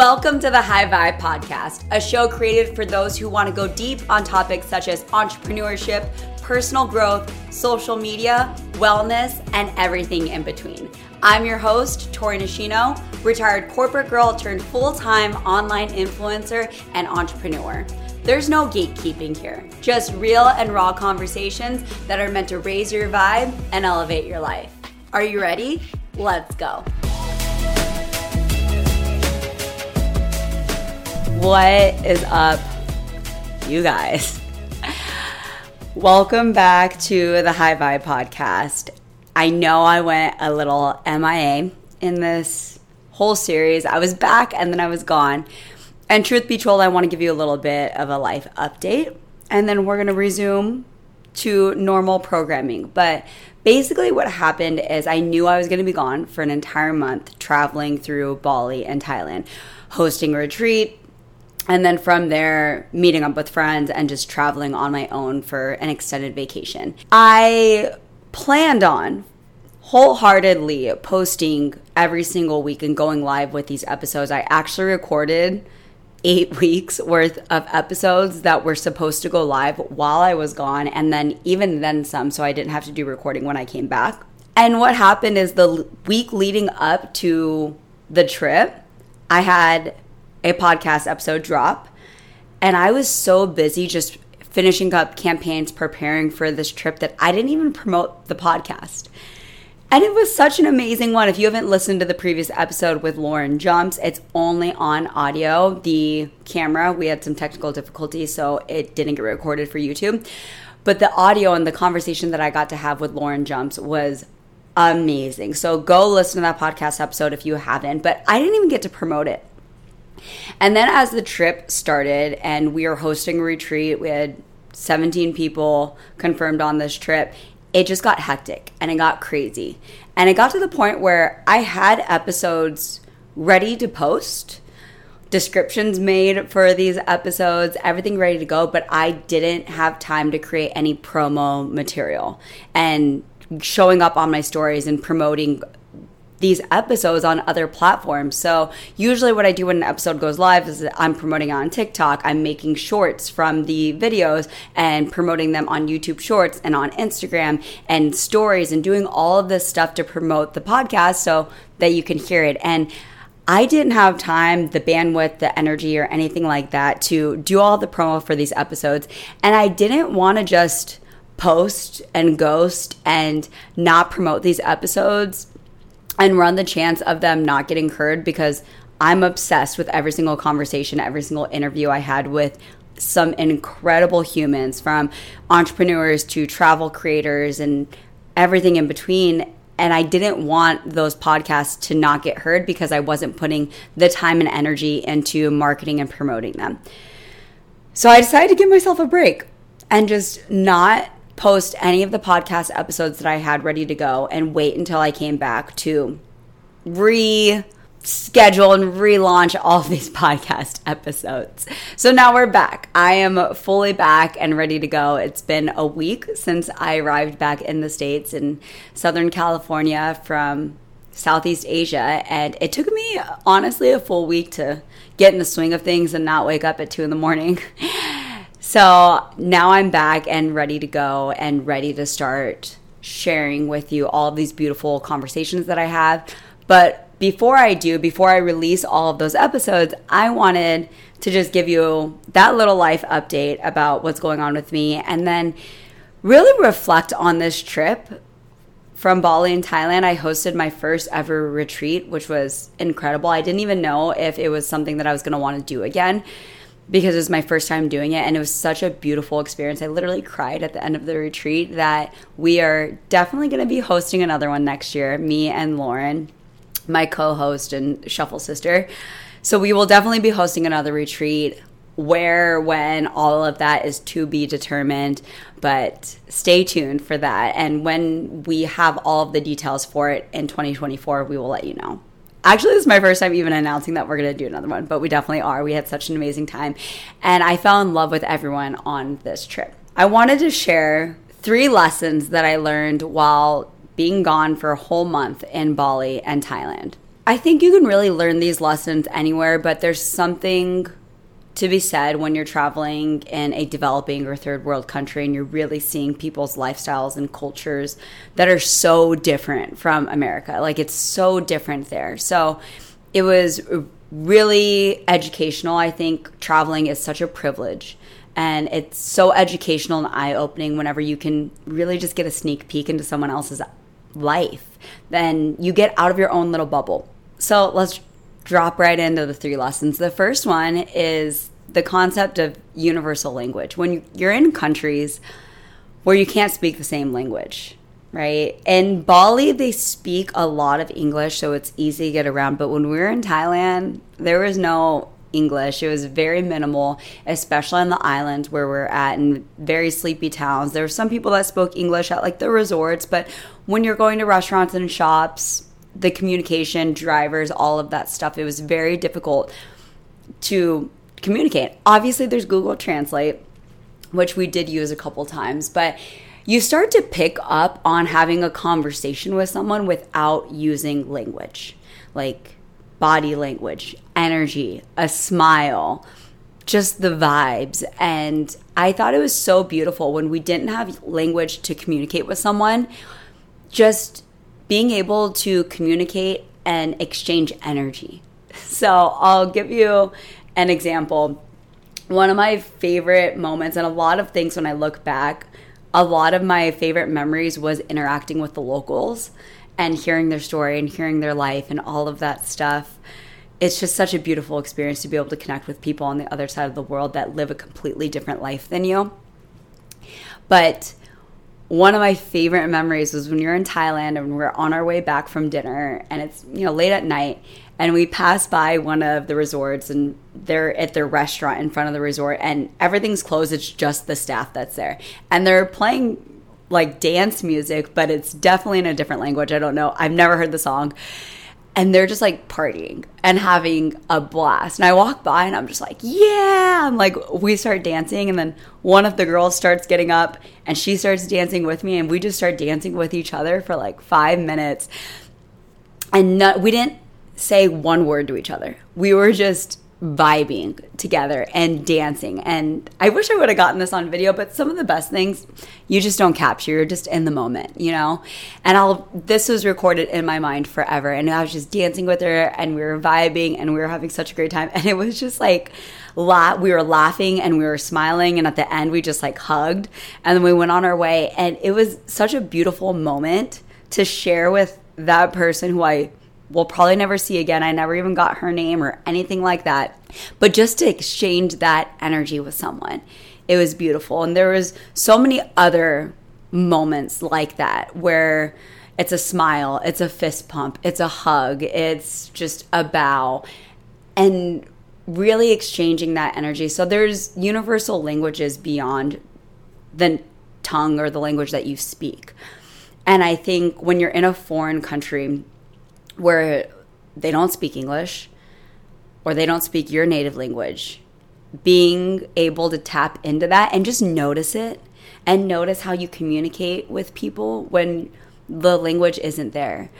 Welcome to the High Vibe Podcast, a show created for those who want to go deep on topics such as entrepreneurship, personal growth, social media, wellness, and everything in between. I'm your host, Tori Nishino, retired corporate girl turned full time online influencer and entrepreneur. There's no gatekeeping here, just real and raw conversations that are meant to raise your vibe and elevate your life. Are you ready? Let's go. What is up, you guys? Welcome back to the High Vibe podcast. I know I went a little MIA in this whole series. I was back and then I was gone. And truth be told, I want to give you a little bit of a life update. And then we're going to resume to normal programming. But basically, what happened is I knew I was going to be gone for an entire month traveling through Bali and Thailand, hosting a retreat, and then from there meeting up with friends and just traveling on my own for an extended vacation. I planned on wholeheartedly posting every single week and going live with these episodes. I actually recorded eight weeks worth of episodes that were supposed to go live while i was gone and then even then some so i didn't have to do recording when i came back. And what happened is the week leading up to the trip i had a podcast episode drop. And I was so busy just finishing up campaigns, preparing for this trip that I didn't even promote the podcast. And it was such an amazing one. If you haven't listened to the previous episode with Lauren Jumps, it's only on audio. The camera, we had some technical difficulties, so it didn't get recorded for YouTube. But the audio and the conversation that I got to have with Lauren Jumps was amazing. So go listen to that podcast episode if you haven't. But I didn't even get to promote it. And then as the trip started and we were hosting a retreat, we had 17 people confirmed on this trip. It just got hectic and it got crazy. And it got to the point where I had episodes ready to post, descriptions made for these episodes, everything ready to go, but I didn't have time to create any promo material. And showing up on my stories and promoting these episodes on other platforms. So usually what I do when an episode goes live is I'm promoting on TikTok. I'm making shorts from the videos and promoting them on YouTube Shorts and on Instagram and stories and doing all of this stuff to promote the podcast so that you can hear it. And I didn't have time, the bandwidth, the energy, or anything like that to do all the promo for these episodes. And I didn't want to just post and ghost and not promote these episodes and run the chance of them not getting heard because I'm obsessed with every single conversation, every single interview I had with some incredible humans from entrepreneurs to travel creators and everything in between. And I didn't want those podcasts to not get heard because I wasn't putting the time and energy into marketing and promoting them. So I decided to give myself a break and just not post any of the podcast episodes that I had ready to go and wait until I came back to reschedule and relaunch all these podcast episodes. So now we're back. I am fully back and ready to go. It's been a week since I arrived back in the States in Southern California from Southeast Asia. And it took me, honestly, a full week to get in the swing of things and not wake up at two in the morning. So now I'm back and ready to go and ready to start sharing with you all these beautiful conversations that I have. But before I do, before I release all of those episodes, I wanted to just give you that little life update about what's going on with me and then really reflect on this trip from Bali in Thailand. I hosted my first ever retreat, which was incredible. I didn't even know if it was something that I was going to want to do again because it was my first time doing it and it was such a beautiful experience. I literally cried at the end of the retreat that we are definitely going to be hosting another one next year, me and Lauren, my co host and shuffle sister. So we will definitely be hosting another retreat. Where, when, all of that is to be determined, but stay tuned for that. And when we have all of the details for it in 2024, we will let you know. Actually, this is my first time even announcing that we're going to do another one, but we definitely are. We had such an amazing time. And I fell in love with everyone on this trip. I wanted to share three lessons that I learned while being gone for a whole month in Bali and Thailand. I think you can really learn these lessons anywhere, but there's something to be said when you're traveling in a developing or third world country and you're really seeing people's lifestyles and cultures that are so different from America. Like it's so different there. So it was really educational. I think traveling is such a privilege and it's so educational and eye opening whenever you can really just get a sneak peek into someone else's life. Then you get out of your own little bubble. So let's drop right into the three lessons. The first one is the concept of universal language. When you're in countries where you can't speak the same language, right? In Bali, they speak a lot of English, so it's easy to get around. But when we were in Thailand, there was no English. It was very minimal, especially on the islands where we're at in very sleepy towns. There were some people that spoke English at like the resorts, but when you're going to restaurants and shops, the communication, drivers, all of that stuff. It was very difficult to communicate. Obviously, there's Google Translate, which we did use a couple times, but you start to pick up on having a conversation with someone without using language, like body language, energy, a smile, just the vibes. And I thought it was so beautiful when we didn't have language to communicate with someone, just being able to communicate and exchange energy. So I'll give you an example. One of my favorite moments, and a lot of things when I look back, a lot of my favorite memories was interacting with the locals and hearing their story and hearing their life and all of that stuff. It's just such a beautiful experience to be able to connect with people on the other side of the world that live a completely different life than you. But one of my favorite memories was when you're in Thailand and we're on our way back from dinner and it's you know late at night and we pass by one of the resorts and they're at their restaurant in front of the resort and everything's closed it's just the staff that's there and they're playing like dance music but it's definitely in a different language I don't know I've never heard the song and they're just like partying and having a blast. And I walk by and I'm just like, yeah. I'm like, we start dancing. And then one of the girls starts getting up and she starts dancing with me. And we just start dancing with each other for like five minutes. And no, we didn't say one word to each other. We were just vibing together and dancing. And I wish I would have gotten this on video, but some of the best things you just don't capture. You're just in the moment, you know? And I'll, this was recorded in my mind forever. And I was just dancing with her and we were vibing and we were having such a great time. And it was just like, la- we were laughing and we were smiling. And at the end, we just like hugged. And then we went on our way. And it was such a beautiful moment to share with that person who I we'll probably never see again. I never even got her name or anything like that. But just to exchange that energy with someone, it was beautiful. And there was so many other moments like that where it's a smile, it's a fist pump, it's a hug, it's just a bow. And really exchanging that energy. So there's universal languages beyond the tongue or the language that you speak. And I think when you're in a foreign country, where they don't speak English or they don't speak your native language, being able to tap into that and just notice it and notice how you communicate with people when the language isn't there.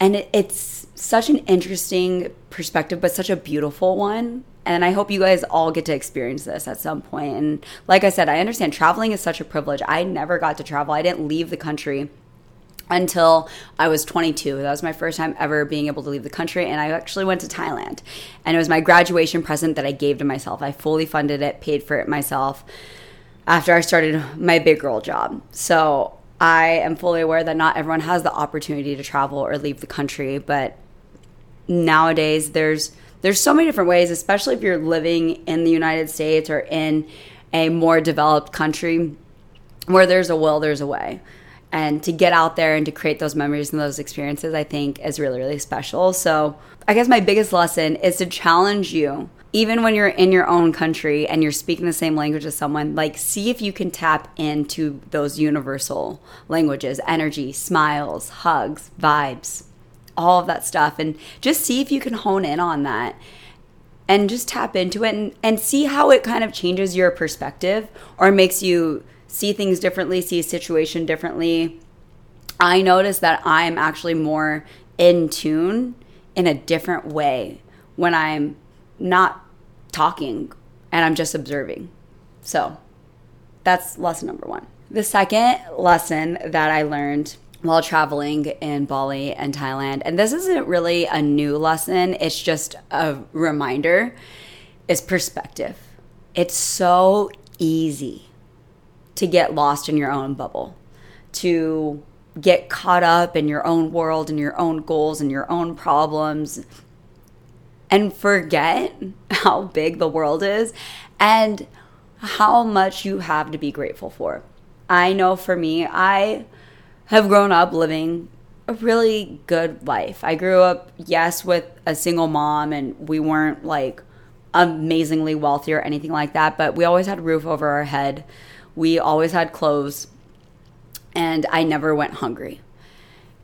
And it, it's such an interesting perspective, but such a beautiful one. And I hope you guys all get to experience this at some point. And like I said, I understand traveling is such a privilege. I never got to travel, I didn't leave the country until I was 22. That was my first time ever being able to leave the country. And I actually went to Thailand. And it was my graduation present that I gave to myself. I fully funded it, paid for it myself after I started my big girl job. So I am fully aware that not everyone has the opportunity to travel or leave the country. But nowadays, there's there's so many different ways, especially if you're living in the United States or in a more developed country where there's a will, there's a way and to get out there and to create those memories and those experiences i think is really really special. So i guess my biggest lesson is to challenge you even when you're in your own country and you're speaking the same language as someone like see if you can tap into those universal languages energy smiles hugs vibes all of that stuff and just see if you can hone in on that and just tap into it and, and see how it kind of changes your perspective or makes you see things differently, see a situation differently. I notice that I'm actually more in tune in a different way when I'm not talking and I'm just observing. So that's lesson number one. The second lesson that I learned while traveling in Bali and Thailand, and this isn't really a new lesson, it's just a reminder, is perspective. It's so easy to get lost in your own bubble, to get caught up in your own world and your own goals and your own problems and forget how big the world is and how much you have to be grateful for. I know for me, I have grown up living a really good life. I grew up, yes, with a single mom, and we weren't like amazingly wealthy or anything like that, but we always had a roof over our head. We always had clothes, and I never went hungry.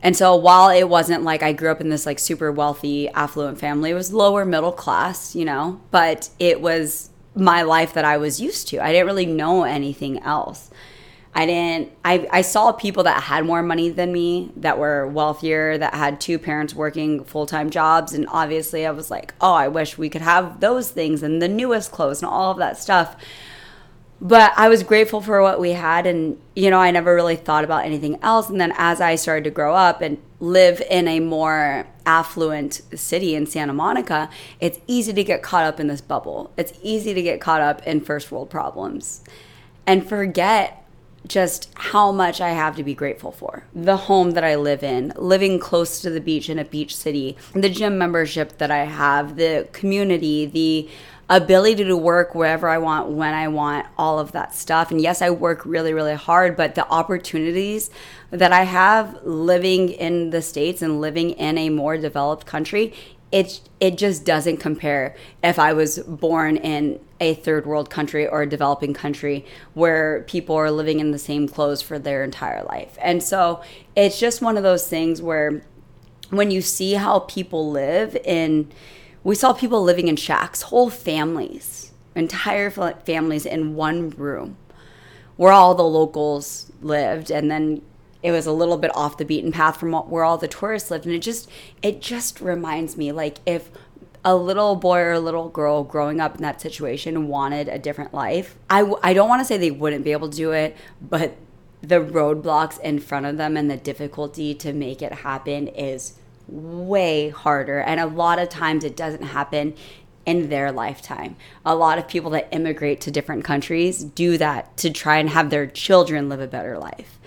And so while it wasn't like I grew up in this like super wealthy, affluent family, it was lower middle class, you know, but it was my life that I was used to. I didn't really know anything else. I didn't I, I saw people that had more money than me, that were wealthier, that had two parents working full-time jobs and obviously I was like, "Oh, I wish we could have those things and the newest clothes and all of that stuff." But I was grateful for what we had. And, you know, I never really thought about anything else. And then as I started to grow up and live in a more affluent city in Santa Monica, it's easy to get caught up in this bubble. It's easy to get caught up in first world problems and forget just how much I have to be grateful for. The home that I live in, living close to the beach in a beach city, the gym membership that I have, the community, the ability to work wherever I want, when I want, all of that stuff. And yes, I work really, really hard, but the opportunities that I have living in the States and living in a more developed country, it, it just doesn't compare if I was born in a third world country or a developing country where people are living in the same clothes for their entire life. And so it's just one of those things where when you see how people live in we saw people living in shacks, whole families, entire families in one room where all the locals lived. And then it was a little bit off the beaten path from where all the tourists lived. And it just, it just reminds me like if a little boy or a little girl growing up in that situation wanted a different life, I, I don't want to say they wouldn't be able to do it, but the roadblocks in front of them and the difficulty to make it happen is way harder. And a lot of times it doesn't happen in their lifetime. A lot of people that immigrate to different countries do that to try and have their children live a better life.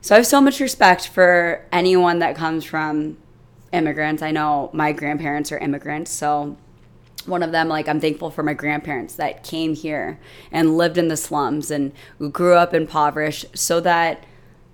So I have so much respect for anyone that comes from immigrants. I know my grandparents are immigrants, so one of them like i'm thankful for my grandparents that came here and lived in the slums and grew up impoverished so that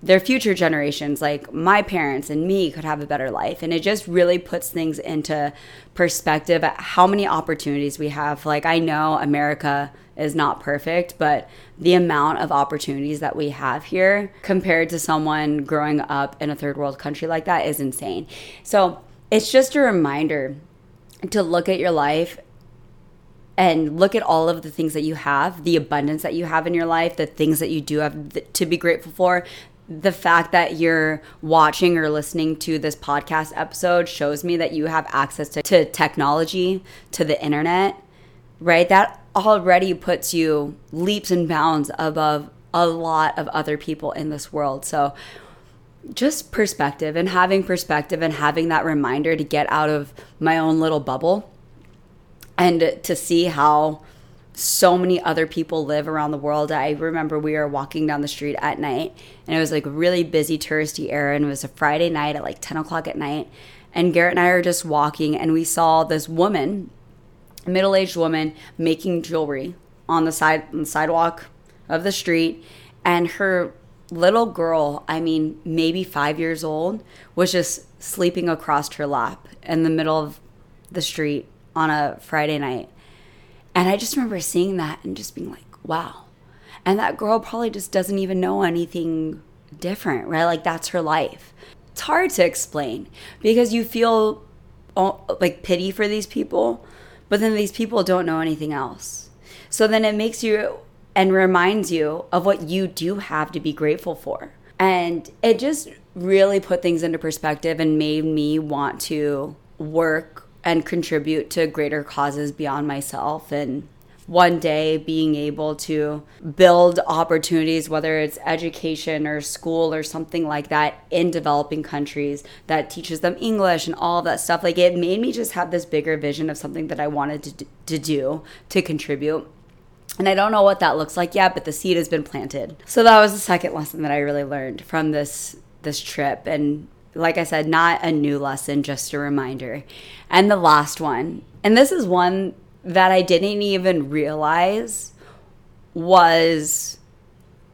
their future generations, like my parents and me, could have a better life. And it just really puts things into perspective at how many opportunities we have. Like, I know America is not perfect, but the amount of opportunities that we have here compared to someone growing up in a third world country like that is insane. So, it's just a reminder to look at your life and look at all of the things that you have, the abundance that you have in your life, the things that you do have to be grateful for, the fact that you're watching or listening to this podcast episode shows me that you have access to, to technology, to the internet, right? That already puts you leaps and bounds above a lot of other people in this world. So, just perspective and having perspective and having that reminder to get out of my own little bubble and to see how so many other people live around the world. I remember we were walking down the street at night and it was like really busy touristy area and it was a Friday night at like 10 o'clock at night. And Garrett and I are just walking and we saw this woman, middle aged woman, making jewelry on the side on the sidewalk of the street. And her little girl, I mean, maybe five years old, was just sleeping across her lap in the middle of the street on a Friday night and I just remember seeing that and just being like, wow. And that girl probably just doesn't even know anything different, right? Like that's her life. It's hard to explain because you feel like pity for these people, but then these people don't know anything else. So then it makes you and reminds you of what you do have to be grateful for. And it just really put things into perspective and made me want to work and contribute to greater causes beyond myself and one day being able to build opportunities, whether it's education or school or something like that, in developing countries that teaches them English and all that stuff. Like it made me just have this bigger vision of something that I wanted to, to do to contribute. And I don't know what that looks like yet, but the seed has been planted. So that was the second lesson that I really learned from this this trip and like I said, not a new lesson, just a reminder. And the last one, and this is one that I didn't even realize was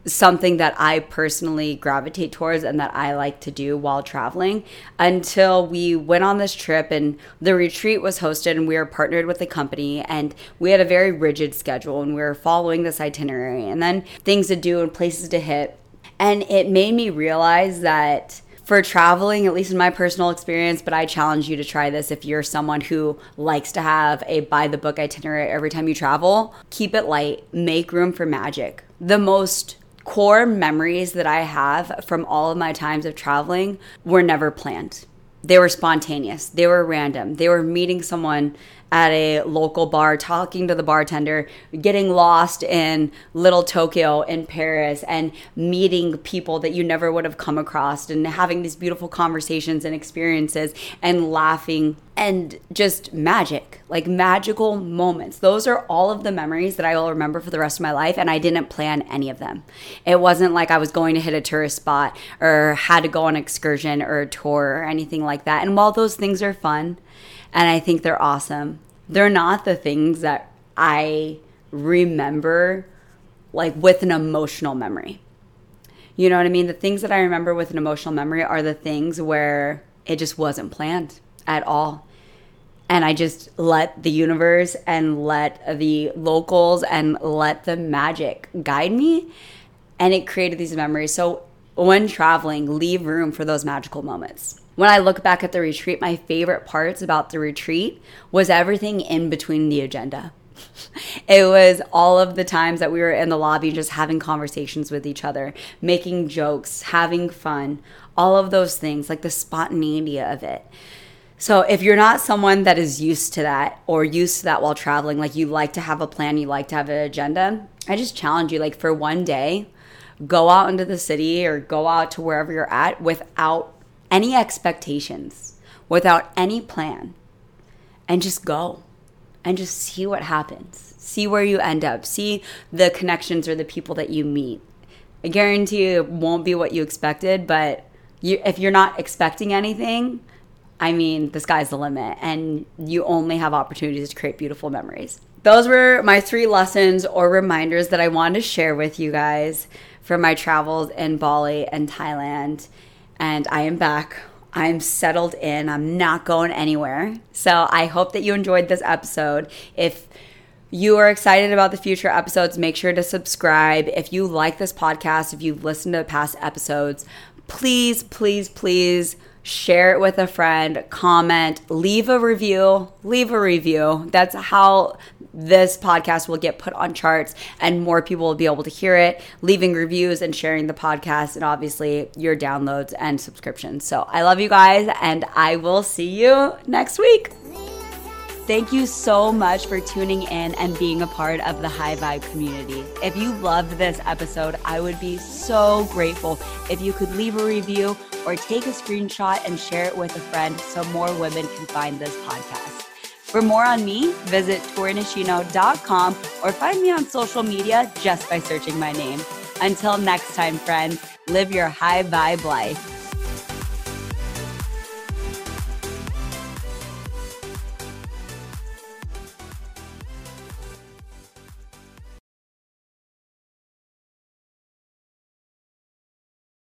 something that I personally gravitate towards and that I like to do while traveling until we went on this trip and the retreat was hosted and we were partnered with the company and we had a very rigid schedule and we were following this itinerary and then things to do and places to hit and it made me realize that for traveling, at least in my personal experience, but I challenge you to try this if you're someone who likes to have a by the book itinerary every time you travel. Keep it light, make room for magic. The most core memories that I have from all of my times of traveling were never planned. They were spontaneous, they were random. They were meeting someone at a local bar, talking to the bartender, getting lost in little Tokyo in Paris, and meeting people that you never would have come across, and having these beautiful conversations and experiences, and laughing, and just magic like magical moments. Those are all of the memories that I will remember for the rest of my life, and I didn't plan any of them. It wasn't like I was going to hit a tourist spot or had to go on an excursion or a tour or anything like that. And while those things are fun, and I think they're awesome. They're not the things that I remember like with an emotional memory. You know what I mean? The things that I remember with an emotional memory are the things where it just wasn't planned at all. And I just let the universe and let the locals and let the magic guide me. And it created these memories. So when traveling, leave room for those magical moments when I look back at the retreat, my favorite parts about the retreat was everything in between the agenda. it was all of the times that we were in the lobby just having conversations with each other, making jokes, having fun, all of those things, like the spontaneity of it. So, if you're not someone that is used to that or used to that while traveling, like you like to have a plan, you like to have an agenda, I just challenge you, like for one day, go out into the city or go out to wherever you're at without any expectations, without any plan, and just go and just see what happens. See where you end up. See the connections or the people that you meet. I guarantee you it won't be what you expected, but you, if you're not expecting anything, I mean, the sky's the limit, and you only have opportunities to create beautiful memories. Those were my three lessons or reminders that I wanted to share with you guys from my travels in Bali and Thailand and I am back. I'm settled in. I'm not going anywhere. So I hope that you enjoyed this episode. If you are excited about the future episodes, make sure to subscribe. If you like this podcast, if you've listened to past episodes, please, please, please share it with a friend, comment, leave a review, leave a review. That's how this podcast will get put on charts and more people will be able to hear it, leaving reviews and sharing the podcast, and obviously your downloads and subscriptions. So I love you guys, and I will see you next week. Thank you so much for tuning in and being a part of the High Vibe community. If you loved this episode, I would be so grateful if you could leave a review or take a screenshot and share it with a friend so more women can find this podcast. For more on me, visit torinishino.com or find me on social media just by searching my name. Until next time, friends, live your high vibe life.